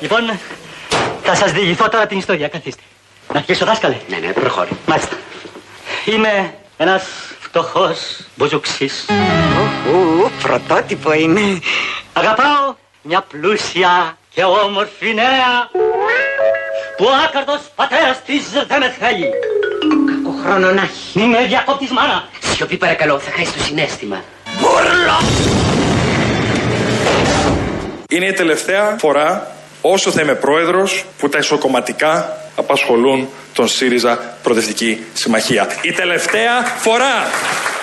Λοιπόν, θα σας διηγηθώ τώρα την ιστορία. Καθίστε. Να αρχίσω δάσκαλε. Ναι, ναι, προχώρη. Μάλιστα. Είμαι ένας φτωχός μπουζουξής. Ου, πρωτότυπο είναι. Αγαπάω μια πλούσια και όμορφη νέα που ο άκαρτος πατέρας της δεν με θέλει. Κακό χρόνο να έχει. Είμαι διακόπτης μάνα. Σιωπή παρακαλώ, θα χάσεις το συνέστημα. Είναι η τελευταία φορά όσο θα είμαι πρόεδρος που τα ισοκομματικά απασχολούν τον ΣΥΡΙΖΑ Προοδευτική Συμμαχία. Η τελευταία φορά.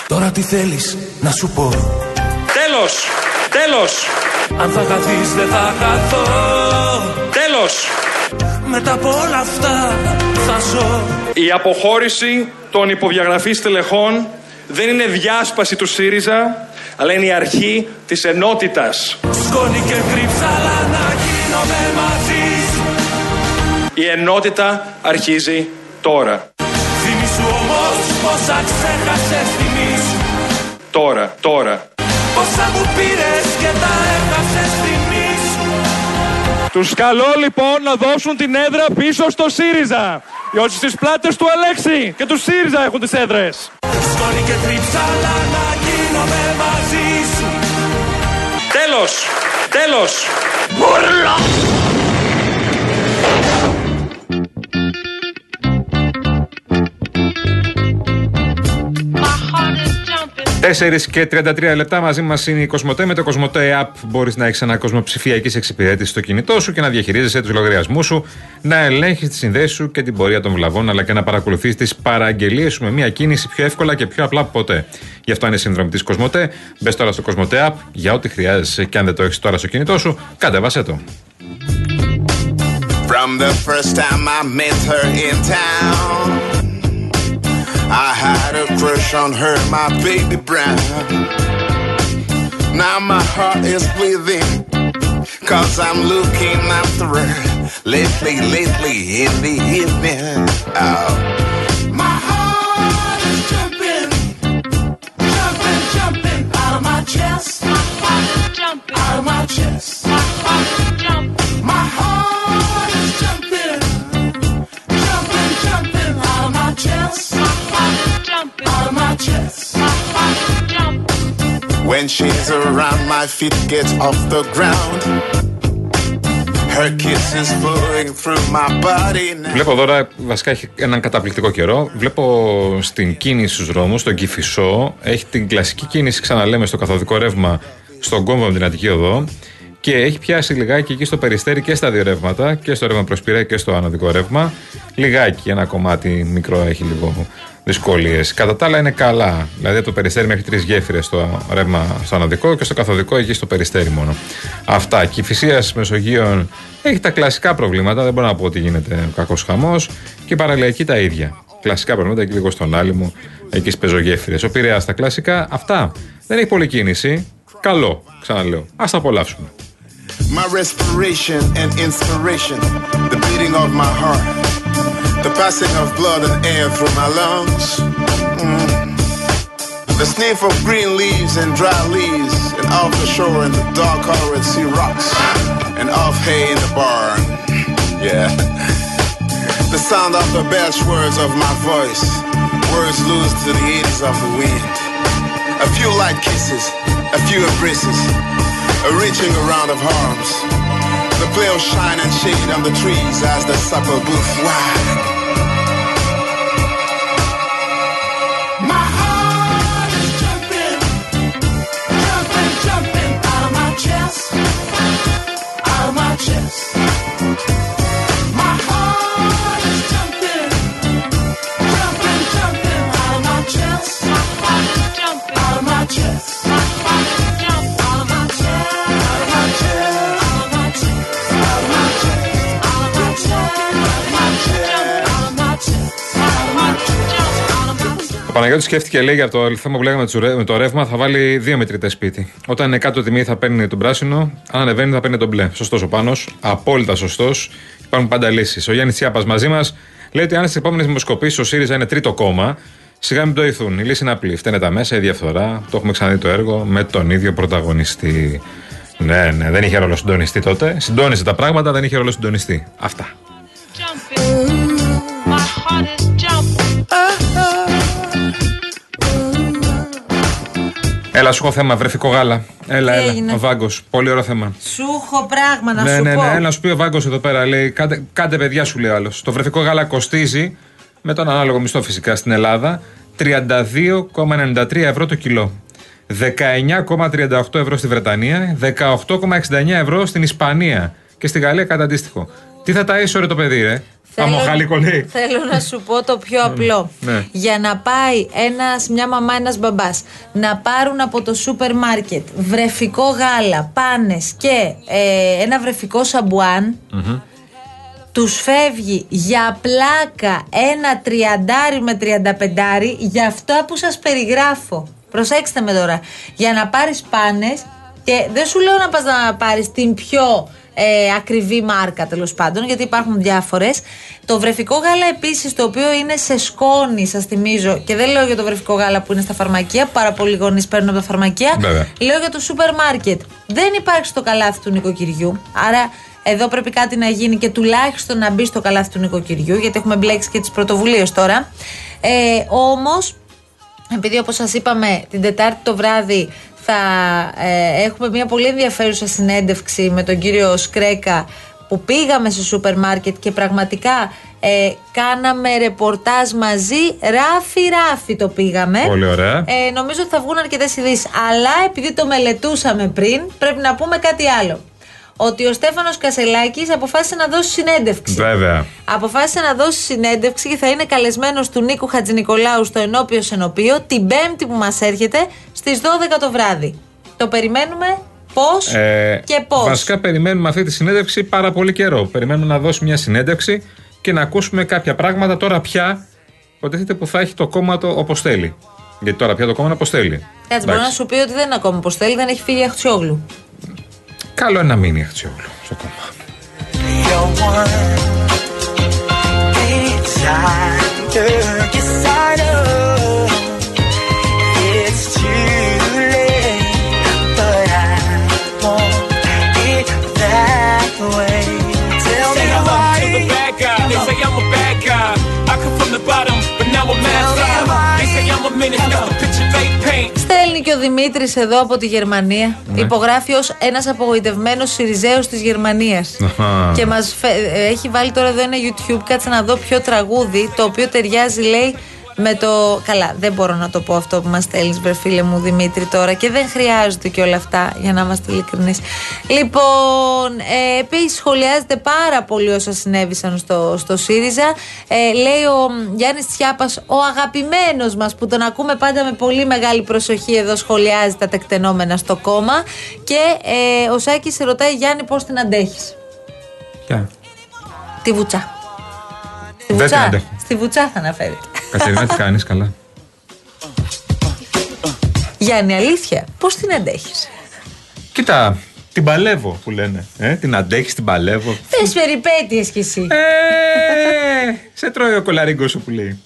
Τώρα τι θέλεις να σου πω; Τέλος. Τέλος. Αν θα χαθείς δεν θα χαθώ Τέλος. Μετά από όλα αυτά θα ζω Η αποχώρηση των υποδιαγραφής τελεχών δεν είναι διάσπαση του ΣΥΡΙΖΑ, αλλά είναι η αρχή της ενότητας. Σκόνη και κρύψαλα Η ενότητα αρχίζει τώρα. Θυμήσου όμως πόσα ξέχασες θυμήσου Τώρα, τώρα. Πόσα μου πήρες και τα έχασες θυμήσου Τους καλώ λοιπόν να δώσουν την έδρα πίσω στο ΣΥΡΙΖΑ. Διότι στις πλάτες του Αλέξη και του ΣΥΡΙΖΑ έχουν τις έδρες. Σκόνη και κρύψαλα να γίνομαι μαζί σου Τέλος, τέλος. Τέσσερις και 33 λεπτά μαζί μας είναι η Κοσμοτέ. Με το Κοσμοτέ App μπορείς να έχεις ένα κόσμο ψηφιακής εξυπηρέτησης στο κινητό σου και να διαχειρίζεσαι τους λογαριασμούς σου, να ελέγχεις τις συνδέσεις σου και την πορεία των βλαβών, αλλά και να παρακολουθείς τις παραγγελίες σου με μια κίνηση πιο εύκολα και πιο απλά από ποτέ. Γι' αυτό είναι συνδρομητή Κοσμοτέ. Μπες τώρα στο Κοσμοτέ App για ό,τι χρειάζεσαι και αν δεν το έχεις τώρα στο κινητό σου, κατέβασέ το. From the first time I met her in town, I had a crush on her, my baby brown. Now my heart is bleeding, cause I'm looking after her lately, lately in the evening. Oh. My heart is jumping, jumping, jumping out of my chest. My heart is jumping out of my chest. When she's around, my feet get off the ground. Her kisses flowing through my body now. Βλέπω τώρα, βασικά έχει έναν καταπληκτικό καιρό. Βλέπω στην κίνηση στους δρόμους, στον Κυφισό, έχει την κλασική κίνηση, ξαναλέμε, στο καθοδικό ρεύμα στον κόμβο με την Αττική Οδό. Και έχει πιάσει λιγάκι εκεί στο περιστέρι και στα δύο ρεύματα, και στο ρεύμα προσπυρέ και στο ανωδικό ρεύμα. Λιγάκι, ένα κομμάτι μικρό έχει λίγο δυσκολίες. Κατά τα άλλα είναι καλά. Δηλαδή από το περιστέρι μέχρι τρεις γέφυρες στο ρεύμα στο ανωδικό και στο καθοδικό εκεί στο περιστέρι μόνο. Αυτά. Και η φυσία Μεσογείων έχει τα κλασικά προβλήματα. Δεν μπορώ να πω ότι γίνεται κακός χαμός. Και η παραλιακή τα ίδια. Κλασικά προβλήματα εκεί λίγο στον άλυμο, εκεί στις πεζογέφυρες. Ο Πειραιά τα κλασικά. Αυτά. Δεν έχει πολλή κίνηση. Καλό, ξαναλέω. Α τα απολαύσουμε. My respiration and inspiration, the beating of my heart, the passing of blood and air through my lungs. Mm. The sniff of green leaves and dry leaves, and off the shore in the dark colored sea rocks, and off hay in the barn. Yeah. The sound of the best words of my voice, words loose to the edges of the wind. A few light kisses, a few embraces, a reaching around of arms. The play of shine and shade on the trees as the supper booth wide. Chest. Ο Παναγιώτης σκέφτηκε, λέει, για το θέμα που λέγαμε με το ρεύμα, θα βάλει δύο μετρητές σπίτι. Όταν είναι κάτω τιμή θα παίρνει τον πράσινο, αν ανεβαίνει θα παίρνει τον μπλε. Σωστός ο πάνω, απόλυτα σωστός. Υπάρχουν πάντα λύσεις. Ο Γιάννης Τσιάπας μαζί μας λέει ότι αν στις επόμενες δημοσκοπήσεις ο ΣΥΡΙΖΑ είναι τρίτο κόμμα, σιγά μην το ηθούν. Η λύση είναι απλή. Φταίνε τα μέσα, η διαφθορά. Το έχουμε ξαναδεί το έργο με τον ίδιο πρωταγωνιστή. Ναι, ναι, δεν είχε ρόλο συντονιστή τότε. Συντόνισε τα πράγματα, δεν είχε ρόλο συντονιστή. Αυτά. My heart is Έλα, σου έχω θέμα, βρεφικό γάλα. Έλα, Τι έλα. έγινε; Ο Βάγκος. Πολύ ωραίο θέμα. Σου έχω πράγμα να ναι, σου ναι, πω. ναι. Έλα, να σου πει ο Βάγκος εδώ πέρα. Λέει, κάντε, κάντε παιδιά, σου λέει ο άλλος. Το βρεφικό γάλα κοστίζει, με τον ανάλογο μισθό φυσικά στην Ελλάδα, 32,93 ευρώ το κιλό. 19,38 ευρώ στη Βρετανία, 18,69 ευρώ στην Ισπανία και στη Γαλλία κατά αντίστοιχο. Τι θα τα είσαι το παιδί, ρε; Αμοχάλικο λέει. θέλω να σου πω το πιο απλό. ναι. Για να πάει ένας, μια μαμά, ένας μπαμπάς να πάρουν από το σούπερ μάρκετ βρεφικό γάλα, πάνες και ε, ένα βρεφικό σαμπουάν, τους φεύγει για πλάκα ένα τριαντάρι με τριανταπεντάρι για αυτά που σας περιγράφω. Προσέξτε με τώρα. Για να πάρεις πάνες και δεν σου λέω να πας να πάρεις την πιο ε, ακριβή μάρκα τέλος πάντων, γιατί υπάρχουν διάφορες. Το βρεφικό γάλα επίσης, το οποίο είναι σε σκόνη, σας θυμίζω, και δεν λέω για το βρεφικό γάλα που είναι στα φαρμακεία, πάρα πολλοί γονείς παίρνουν από τα φαρμακεία. Βέβαια. Λέω για το σούπερ μάρκετ. Δεν υπάρχει στο καλάθι του νοικοκυριού. Άρα εδώ πρέπει κάτι να γίνει και τουλάχιστον να μπει στο καλάθι του νοικοκυριού, γιατί έχουμε μπλέξει και τις πρωτοβουλίες τώρα. Ε, Όμως, επειδή όπως σας είπαμε την Τετάρτη το βράδυ θα ε, έχουμε μια πολύ ενδιαφέρουσα συνέντευξη με τον κύριο Σκρέκα που πήγαμε στο σούπερ μάρκετ και πραγματικά ε, κάναμε ρεπορτάζ μαζί, ράφι ράφι το πήγαμε. Πολύ ωραία. Ε, νομίζω ότι θα βγουν αρκετές ειδήσεις. Αλλά επειδή το μελετούσαμε πριν, πρέπει να πούμε κάτι άλλο. Ότι ο Στέφανος Κασελάκης αποφάσισε να δώσει συνέντευξη. Βέβαια. Αποφάσισε να δώσει συνέντευξη και θα είναι καλεσμένος του Νίκου Χατζηνικολάου στο ενώπιος Σενοπείο την Πέμπτη που μας έρχεται στις 12 το βράδυ. Το περιμένουμε πώς Ε, και πώς. Βασικά περιμένουμε αυτή τη συνέντευξη πάρα πολύ καιρό. Περιμένουμε να δώσει μια συνέντευξη και να ακούσουμε κάποια πράγματα τώρα πια. Υποτίθεται που θα έχει το κόμμα το όπως θέλει. Γιατί τώρα πια το κόμμα είναι όπως θέλει. Κάτσε, μπορώ να Εντάξει. σου πει ότι δεν είναι ακόμα πώ θέλει, δεν έχει φύγει η Αχτσιόγλου. Καλό είναι να μείνει η Αχτσιόγλου στο κόμμα. You're one και ο Δημήτρης εδώ από τη Γερμανία. Ναι. Υπογράφει ως ένας απογοητευμένος Σιριζέος της Γερμανίας. Αχα. Και μας έχει βάλει τώρα εδώ ένα YouTube. Κάτσε να δω ποιο τραγούδι το οποίο ταιριάζει, λέει, με το. Καλά, δεν μπορώ να το πω αυτό που μας στέλνεις, βρε φίλε μου Δημήτρη τώρα. Και δεν χρειάζονται και όλα αυτά, για να είμαστε ειλικρινείς. Λοιπόν, ε, επίσης σχολιάζεται πάρα πολύ όσα συνέβησαν στο, στο ΣΥΡΙΖΑ. Ε, λέει ο Γιάννης Τσιάπας, ο αγαπημένος μας που τον ακούμε πάντα με πολύ μεγάλη προσοχή εδώ, σχολιάζει τα τεκτενόμενα στο κόμμα. Και ε, ο Σάκης σε ρωτάει, Γιάννη, πώς την αντέχεις; Ποια; Τη βουτσά. Στη Δεν την βουτσά. αντέχω. Στη βουτσά θα αναφέρεται. Κατερίνα, τι κάνεις, καλά. Γιάννη, αλήθεια, πώς την αντέχεις; Κοίτα, την παλεύω που λένε. Ε, την αντέχεις, την παλεύω. Θες περιπέτειες κι εσύ. Ε, σε τρώει ο κολαρίγκος σου που λέει.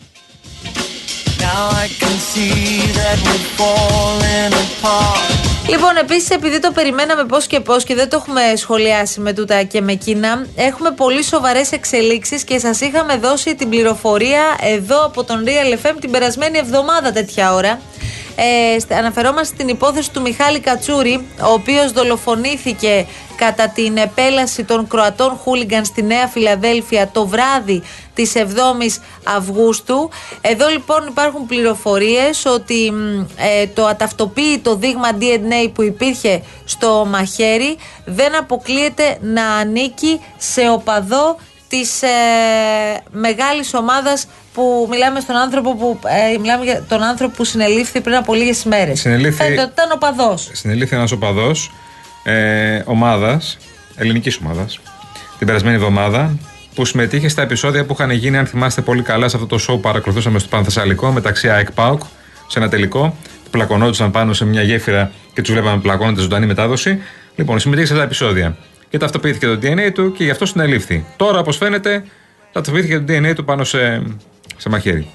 Now I can see that we're falling apart. Λοιπόν, επίσης, επειδή το περιμέναμε πώς και πώς και δεν το έχουμε σχολιάσει με τούτα και με εκείνα, έχουμε πολύ σοβαρές εξελίξεις και σας είχαμε δώσει την πληροφορία εδώ από τον Real FM την περασμένη εβδομάδα τέτοια ώρα. Ε, στε- αναφερόμαστε στην υπόθεση του Μιχάλη Κατσούρη, ο οποίος δολοφονήθηκε κατά την επέλαση των Κροατών Χούλιγκαν στη Νέα Φιλαδέλφια το βράδυ της 7ης Αυγούστου. Εδώ λοιπόν υπάρχουν πληροφορίες ότι μ, ε, το αταυτοποίητο δείγμα DNA που υπήρχε στο μαχαίρι δεν αποκλείεται να ανήκει σε οπαδό της ε, μεγάλης ομάδας που μιλάμε στον άνθρωπο που ε, μιλάμε για τον άνθρωπο που συνελήφθη πριν από λίγες ημέρες. Συνελήφθη- Φαίνεται ότι ήταν οπαδός. Συνελήφθη ένας οπαδός ε, ομάδας, ελληνικής ομάδας, την περασμένη εβδομάδα, που συμμετείχε στα επεισόδια που είχαν γίνει, αν θυμάστε πολύ καλά, σε αυτό το show που παρακολουθούσαμε στο Πανθεσσαλικό μεταξύ ΑΕΚ ΠΑΟΚ, σε ένα τελικό, που πλακωνόντουσαν πάνω σε μια γέφυρα και τους βλέπαμε να πλακώνονται ζωντανή μετάδοση. Λοιπόν, συμμετείχε σε αυτά τα επεισόδια. Και ταυτοποιήθηκε το DNA του και γι' αυτό συνελήφθη. Τώρα, όπως φαίνεται, ταυτοποιήθηκε το DNA του πάνω σε, σε μαχαίρι.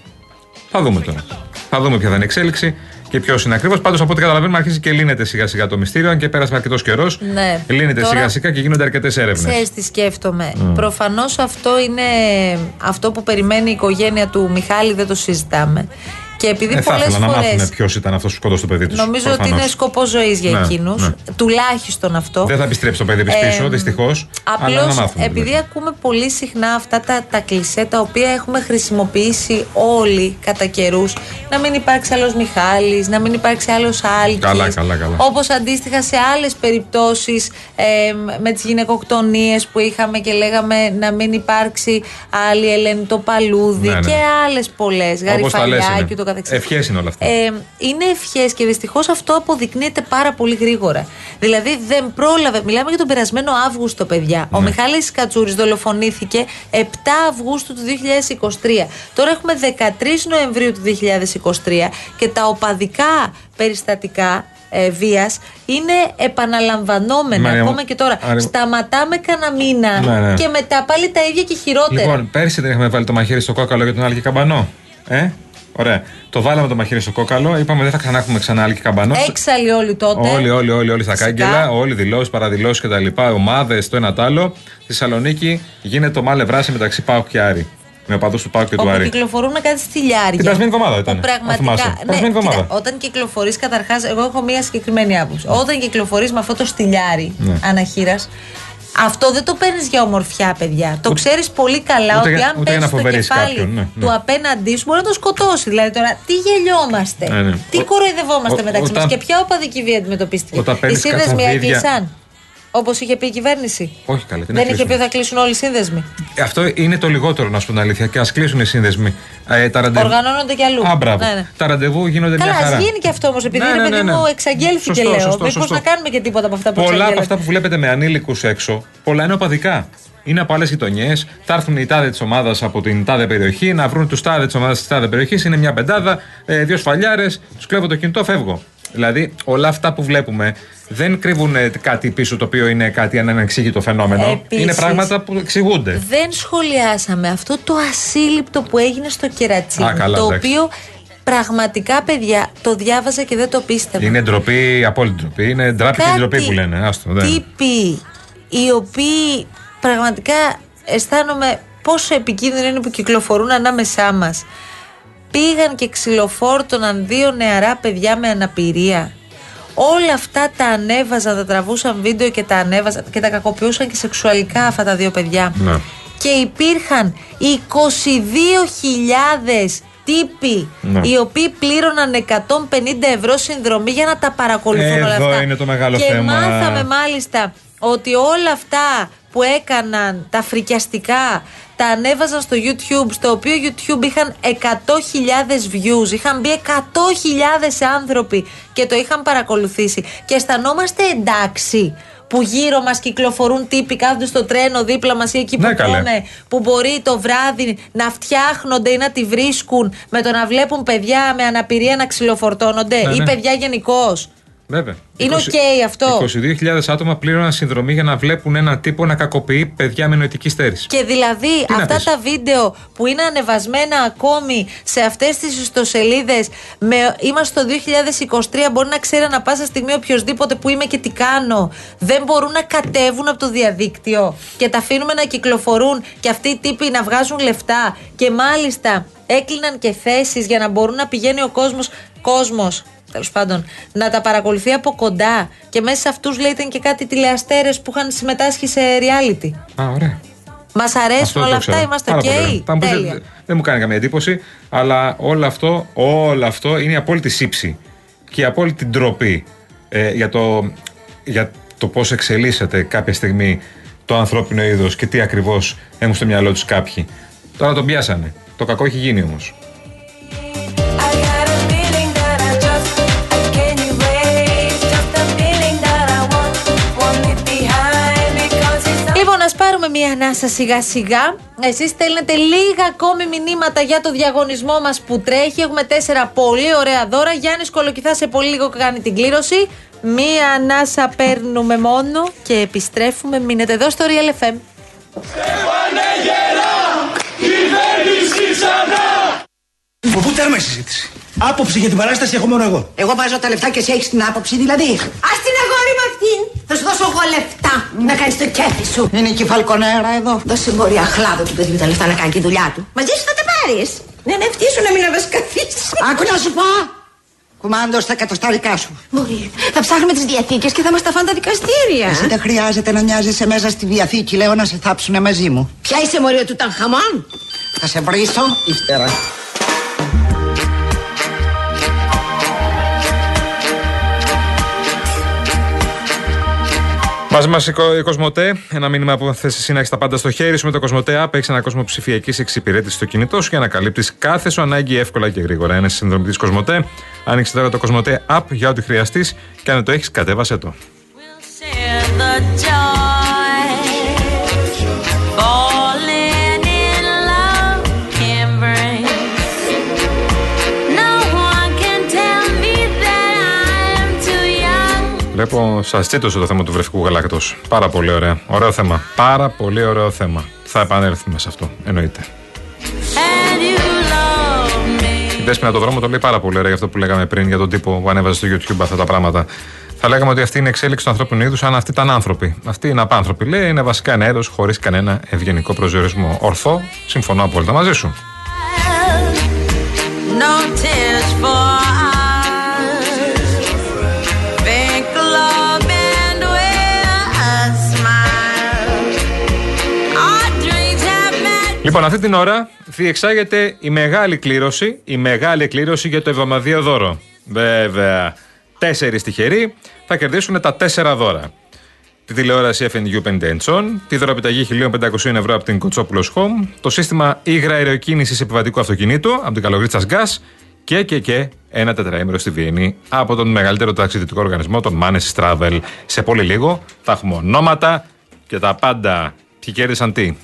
Θα δούμε τώρα. Θα δούμε ποια θα είναι η εξέλιξη και ποιος είναι ακριβώς. Πάντως από ό,τι καταλαβαίνουμε αρχίζει και λύνεται σιγά σιγά το μυστήριο, αν και πέρασε αρκετός καιρός. Ναι. Λύνεται Τώρα- σιγά σιγά και γίνονται αρκετές έρευνες. Ξέρεις τι σκέφτομαι. Mm. Προφανώς αυτό είναι αυτό που περιμένει η οικογένεια του Μιχάλη, δεν το συζητάμε. Και επειδή Ε, θα πολλές ήθελα να φορέ. μάθουν ποιος ήταν αυτός που σκότωσε το παιδί τους. Νομίζω ότι είναι σκοπός ζωής για Ναι, εκείνους. ναι. Τουλάχιστον αυτό. Δεν θα επιστρέψει το παιδί πίσω, Ε, δυστυχώς. Αλλά να Απλώς μάθουμε. επειδή δηλαδή. ακούμε πολύ συχνά αυτά τα, τα κλισέ τα οποία έχουμε χρησιμοποιήσει όλοι κατά καιρούς. Να μην υπάρξει άλλος Μιχάλης, να μην υπάρξει άλλος Άλκης. Καλά, καλά, καλά. Όπως αντίστοιχα σε άλλες περιπτώσεις με τις γυναικοκτονίες που είχαμε και λέγαμε να μην υπάρξει άλλη Ελένη το Παλούδι Ναι, ναι. και άλλες πολλές. Όπως τα λες Γαριφαλιά είναι. και το καθεξή. Ευχές είναι όλα αυτά. Ε, είναι ευχές και δυστυχώς αυτό αποδεικνύεται πάρα πολύ γρήγορα. Δηλαδή δεν πρόλαβε. Μιλάμε για τον περασμένο Αύγουστο, παιδιά. Ο Ναι. Μιχάλης Κατσούρης δολοφονήθηκε 7 Αυγούστου του 2023. Τώρα έχουμε 13 Νοεμβρίου του 2023 και τα οπαδικά περιστατικά ε, βίας είναι επαναλαμβανόμενα Μαρία μου, ακόμα και τώρα. Άρη- Σταματάμε κανένα μήνα Ναι, ναι. και μετά πάλι τα ίδια και χειρότερα. Λοιπόν, πέρσι δεν είχαμε βάλει το μαχαίρι στο κόκαλο για τον Άλκη Καμπανό. Ε, ωραία. Το βάλαμε το μαχαίρι στο κόκαλο. Είπαμε δεν θα ξανά έχουμε ξανά Άλκη Καμπανός. Έξαλλοι όλοι τότε. Όλοι, όλοι, όλοι, όλοι στα Φυσικά. κάγκελα, όλοι δηλώσεις, παραδηλώσεις κτλ. Ομάδες, το ένα τ' άλλο. Στη Θεσσαλονίκη γίνεται το μάλε βράση μεταξύ Πάουκ και Άρη. Με οπαδού του Πάουκ και του Όπου Άρη. κυκλοφορούν κάτι στυλιάρια. Την περασμένη εβδομάδα ήταν. Που Πραγματικά. θυμάσαι. Ναι, Περασμένη εβδομάδα. κοίτα, όταν κυκλοφορείς, καταρχάς, εγώ έχω μία συγκεκριμένη άποψη. Όταν κυκλοφορείς με αυτό το στυλιάρι Ναι. αναχείρα, αυτό δεν το παίρνεις για ομορφιά, παιδιά. Το ξέρεις πολύ καλά ούτε ότι για- αν ούτε για να πέσει στο φοβερείς κεφάλι κάποιον, ναι, του ναι. απέναντί σου μπορεί να το σκοτώσει. Δηλαδή τώρα, τι γελιόμαστε, Ναι, ναι. τι Ο- κοροϊδευόμαστε ο- μεταξύ μας όταν- και ποια οπαδική βία αντιμετωπίστηκε; Όταν Οι παίρνεις σύνδεσμοι καθοδίδια- έκλεισαν. Όπως είχε πει η κυβέρνηση. Όχι καλή, τι να Δεν είχε πει κλείσουν. ότι θα κλείσουν όλοι οι σύνδεσμοι. Αυτό είναι το λιγότερο, να σου πω την αλήθεια. Και ας κλείσουν οι σύνδεσμοι. Ε, τα ραντεβού. Οργανώνονται κι αλλού. Α, μπράβο. Ναι, ναι. Τα ραντεβού γίνονται Καλά, μια χαρά. α γίνει και αυτό όμως, επειδή Ναι, ρε ναι, παιδί ναι, ναι. μου εξαγγέλθηκε, Σωστό, λέω. σωστό, Μήπως σωστό. να κάνουμε και τίποτα από αυτά που Πολλά από εξαγγέλλονται. αυτά που βλέπετε με ανήλικους έξω, πολλά είναι οπαδικά. Είναι από άλλες γειτονιές. Θα έρθουν οι τάδε της ομάδας από την τάδε περιοχή, να βρουν τους τάδε της ομάδας της τάδε περιοχής. Είναι μια πεντάδα, ε, δύο σφαλιάρες, τους κλέβω το κινητό, φεύγω. Δηλαδή, όλα αυτά που βλέπουμε δεν κρύβουν ε, κάτι πίσω το οποίο είναι κάτι ανεξήγητο φαινόμενο. Επίσης, είναι πράγματα που εξηγούνται. Δεν σχολιάσαμε αυτό το ασύλληπτο που έγινε στο κερατσίνι. Α, καλά, το εντάξει. οποίο πραγματικά, παιδιά, το διάβαζα και δεν το πίστευα. Είναι ντροπή, απόλυτη ντροπή. Είναι ντράπη και Κάτι ντροπή που λένε. Άστο, δεν. Τύποι οι οποίοι πραγματικά αισθάνομαι πόσο επικίνδυνο είναι που κυκλοφορούν ανάμεσά μας. Πήγαν και ξυλοφόρτωναν δύο νεαρά παιδιά με αναπηρία. Όλα αυτά τα ανέβαζαν, τα τραβούσαν βίντεο και τα ανέβαζαν και τα κακοποιούσαν και σεξουαλικά αυτά τα δύο παιδιά. Ναι. Και υπήρχαν 22.000 τύποι Ναι. οι οποίοι πλήρωναν 150 ευρώ συνδρομή για να τα παρακολουθούν όλα Εδώ αυτά. είναι το μεγάλο και θέμα. μάθαμε μάλιστα ότι όλα αυτά που έκαναν τα φρικιαστικά τα ανέβαζαν στο YouTube, στο οποίο YouTube είχαν 100.000 views. Είχαν μπει 100.000 άνθρωποι και το είχαν παρακολουθήσει. Και αισθανόμαστε εντάξει που γύρω μας κυκλοφορούν τύποι κάθονται στο τρένο δίπλα μας ή εκεί που Ναι, καλέ. τρώνε, που μπορεί το βράδυ να φτιάχνονται ή να τη βρίσκουν με το να βλέπουν παιδιά με αναπηρία να ξυλοφορτώνονται Ναι, ή ναι. παιδιά γενικώς. Βέβαια. Είναι 20 οκ αυτό. 22.000 άτομα πλήρωναν συνδρομή για να βλέπουν έναν τύπο να κακοποιεί παιδιά με νοητική στέρηση. Και δηλαδή Τι να αυτά πεις. τα βίντεο που είναι ανεβασμένα ακόμη σε αυτές τις ιστοσελίδες με, είμαστε στο 2023 μπορεί να ξέρει ανα πάσα στιγμή οποιοδήποτε που είμαι και τι κάνω δεν μπορούν να κατέβουν από το διαδίκτυο και τα αφήνουμε να κυκλοφορούν και αυτοί οι τύποι να βγάζουν λεφτά και μάλιστα έκλειναν και θέσεις για να μπορούν να πηγαίνει ο κόσμος κόσμος τέλος πάντων, να τα παρακολουθεί από κοντά. Και μέσα σε αυτούς λέει ήταν και κάτι τηλεαστέρες που είχαν συμμετάσχει σε reality. Α, ωραία. Μας αρέσουν Αυτό όλα το αυτά, ξέρω. είμαστε Πάρα οκ. πολύ ωραία. Θα μου πεις, Τέλεια. δεν- δεν μου κάνει καμία εντύπωση, αλλά όλο αυτό, όλο αυτό είναι η απόλυτη σύψη και η απόλυτη ντροπή ε, για το, για το πώς εξελίσσεται κάποια στιγμή το ανθρώπινο είδος και τι ακριβώς έχουν στο μυαλό τους κάποιοι. Τώρα τον πιάσανε. Το κακό έχει γίνει όμως. Α πάρουμε μια ανάσα σιγά σιγά. Εσείς στέλνετε λίγα ακόμη μηνύματα για το διαγωνισμό μας που τρέχει. Έχουμε τέσσερα πολύ ωραία δώρα. Γιάννης Κολοκυθά σε πολύ λίγο κάνει την κλήρωση. Μία ανάσα παίρνουμε μόνο και επιστρέφουμε. Μείνετε εδώ στο Real FM. Από πού τέρμα η συζήτηση; Άποψη για την παράσταση έχω μόνο εγώ. Εγώ βάζω τα λεφτά και εσύ έχεις την άποψη, δηλαδή. Α την αγόρι με αυτήν. Θα σου δώσω εγώ λεφτά να κάνεις το κέφι σου. Είναι και η φαλκονέρα εδώ. Δώσε μπορεί αχλάδο του παιδί τα λεφτά να κάνει τη δουλειά του. Μαζί σου θα τα πάρεις. Ναι, ναι, σου να μην αβασκαθείς. Άκου να σου πω. Κουμάντος στα κατοστάρικα σου. Μπορεί. Θα ψάχνουμε τις διαθήκες και θα μας τα φάνε τα δικαστήρια. Εσύ δεν χρειάζεται να νοιάζεσαι μέσα στη διαθήκη, λέω να σε θάψουνε μαζί μου. Ποια είσαι μωρίο του Τανχαμών. Θα σε βρίσω ύστερα. Μαζί μας η Κοσμοτέ. Ένα μήνυμα που θες εσύ να έχεις τα πάντα στο χέρι σου με το Κοσμοτέ App. Έχεις ένα κόσμο ψηφιακής εξυπηρέτησης στο κινητό σου για να καλύπτεις κάθε σου ανάγκη εύκολα και γρήγορα. Ένας συνδρομητής Κοσμοτέ. Άνοιξε τώρα το Κοσμοτέ App για ό,τι χρειαστείς και αν δεν το έχεις, κατέβασε το. Βλέπω, σας τσίτωσε το θέμα του βρεφικού γαλάκτος. Πάρα πολύ ωραία. Ωραίο θέμα. Πάρα πολύ ωραίο θέμα. Θα επανέλθουμε σε αυτό. Εννοείται. Η Δέσποινα το δρόμο το λέει πάρα πολύ ωραία για αυτό που λέγαμε πριν για τον τύπο που ανέβαζε στο YouTube αυτά τα πράγματα. Θα λέγαμε ότι αυτή είναι η εξέλιξη του ανθρώπινου είδους αν αυτοί ήταν άνθρωποι. Αυτοί είναι απάνθρωποι. Λέει είναι βασικά ένα έρο χωρίς κανένα ευγενικό προσδιορισμό. Ορθό, συμφωνώ απόλυτα μαζί σου. Λοιπόν, αυτή την ώρα διεξάγεται η μεγάλη κλήρωση, η μεγάλη κλήρωση για το εβδομαδίο δώρο. Βέβαια, τέσσερις τυχεροί θα κερδίσουν τα τέσσερα δώρα. Τη τηλεόραση FNU 50 inch, τη δωροπιταγή 1500 ευρώ από την Κοτσόπουλος Home, το σύστημα υγρα αεροκίνησης επιβατικού αυτοκινήτου από την Καλογρίτσα Gas και, και, και ένα τετραήμερο στη Βιέννη από τον μεγαλύτερο ταξιδιωτικό οργανισμό, τον Manes Travel. Σε πολύ λίγο θα έχουμε ονόματα και τα πάντα. Ποιοι κέρδισαν τι;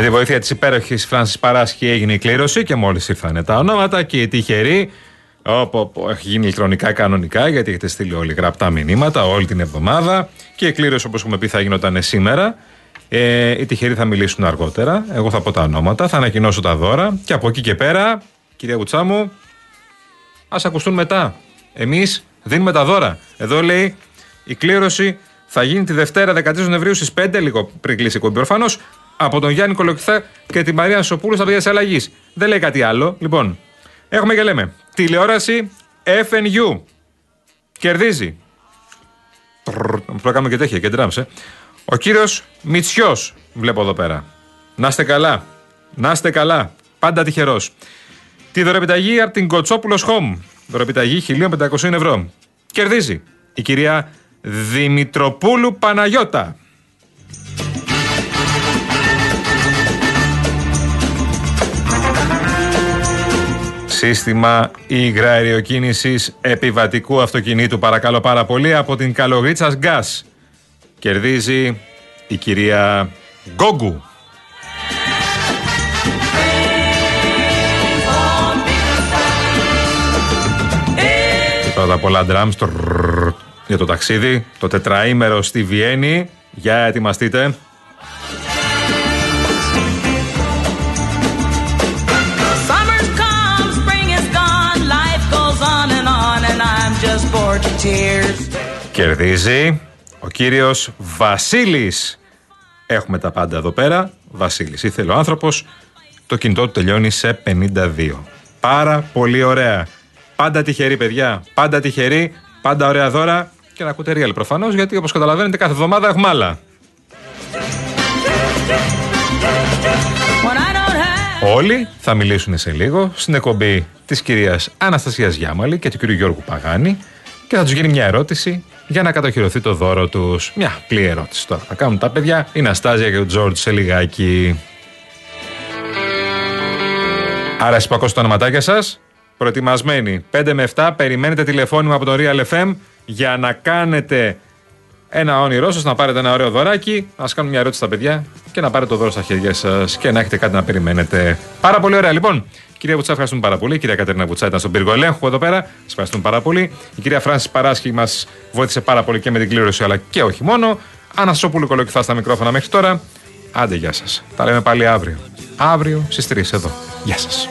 Με τη βοήθεια της υπέροχης Φράνσης Παράσχη έγινε η κλήρωση και μόλις ήρθαν τα ονόματα και οι τυχεροί. Όπου έχει γίνει ηλεκτρονικά κανονικά, γιατί έχετε στείλει όλοι γραπτά μηνύματα όλη την εβδομάδα. Και η κλήρωση, όπως έχουμε πει, θα γινόταν σήμερα. Ε, οι τυχεροί θα μιλήσουν αργότερα. Εγώ θα πω τα ονόματα, θα ανακοινώσω τα δώρα. Και από εκεί και πέρα, κυρία Κουτσάμου, ας ακουστούν μετά. Εμείς δίνουμε τα δώρα. Εδώ λέει η κλήρωση θα γίνει τη Δευτέρα 13 Νοεμβρίου στις 5, λίγο πριν κλείσει η κομπή από τον Γιάννη Κολοκυθά και τη Μαρία Σοπούλου στα παιδιά της αλλαγής. Δεν λέει κάτι άλλο. Λοιπόν, έχουμε και λέμε. Τηλεόραση FNU. Κερδίζει. Προκάμε και τέτοια και ε. Ο κύριος Μητσιός, βλέπω εδώ πέρα. Να είστε καλά. Να είστε καλά. Πάντα τυχερός. Τη δωρεπιταγή από την Κοτσόπουλος Home. Δωρεπιταγή 1500 ευρώ. Κερδίζει η κυρία Δημητροπούλου Παναγιώτα. Σύστημα υγραεριοκίνησης επιβατικού αυτοκινήτου παρακαλώ πάρα πολύ από την Καλογρίτσας Γκάς. Κερδίζει η κυρία Γκόγκου. Και πρώτα απ' όλα drums για το ταξίδι, το τετραήμερο στη Βιέννη. Για ετοιμαστείτε. Κερδίζει ο κύριος Βασίλης. Έχουμε τα πάντα εδώ πέρα. Βασίλης ήθελε ο άνθρωπος. Το κινητό του τελειώνει σε 52. Πάρα πολύ ωραία. Πάντα τυχερή παιδιά. Πάντα τυχερή. Πάντα ωραία δώρα. Και να ακούτε real προφανώς γιατί όπως καταλαβαίνετε κάθε εβδομάδα έχουμε άλλα. Όλοι θα μιλήσουν σε λίγο στην εκπομπή της κυρίας Αναστασίας Γιάμαλη και του κυρίου Γιώργου Παγάνη και θα τους γίνει μια ερώτηση για να κατοχυρωθεί το δώρο τους. Μια απλή ερώτηση τώρα. Θα κάνουν τα παιδιά η Ναστάζια και ο Τζόρτζ σε λιγάκι. Άρα, εσείς που ακούσετε τα ονοματάκια σας, προετοιμασμένοι 5 με 7, περιμένετε τηλεφώνημα από το Real FM για να κάνετε ένα όνειρό σας, να πάρετε ένα ωραίο δωράκι, να σας κάνουμε μια ερώτηση στα παιδιά και να πάρετε το δώρο στα χέρια σας και να έχετε κάτι να περιμένετε. Πάρα πολύ ωραία. Λοιπόν, Κυρία Βουτσά, ευχαριστούμε πάρα πολύ. Η κυρία Κατερίνα Βουτσά ήταν στον πύργο ελέγχου εδώ πέρα. Σας ευχαριστούμε πάρα πολύ. Η κυρία Φράνσης Παράσχη μας βοήθησε πάρα πολύ και με την κλήρωση, αλλά και όχι μόνο. Ανασόπουλου κολοκυθά στα μικρόφωνα μέχρι τώρα. Άντε, γεια σας. Τα λέμε πάλι αύριο. Αύριο στις 3 εδώ. Γεια σας.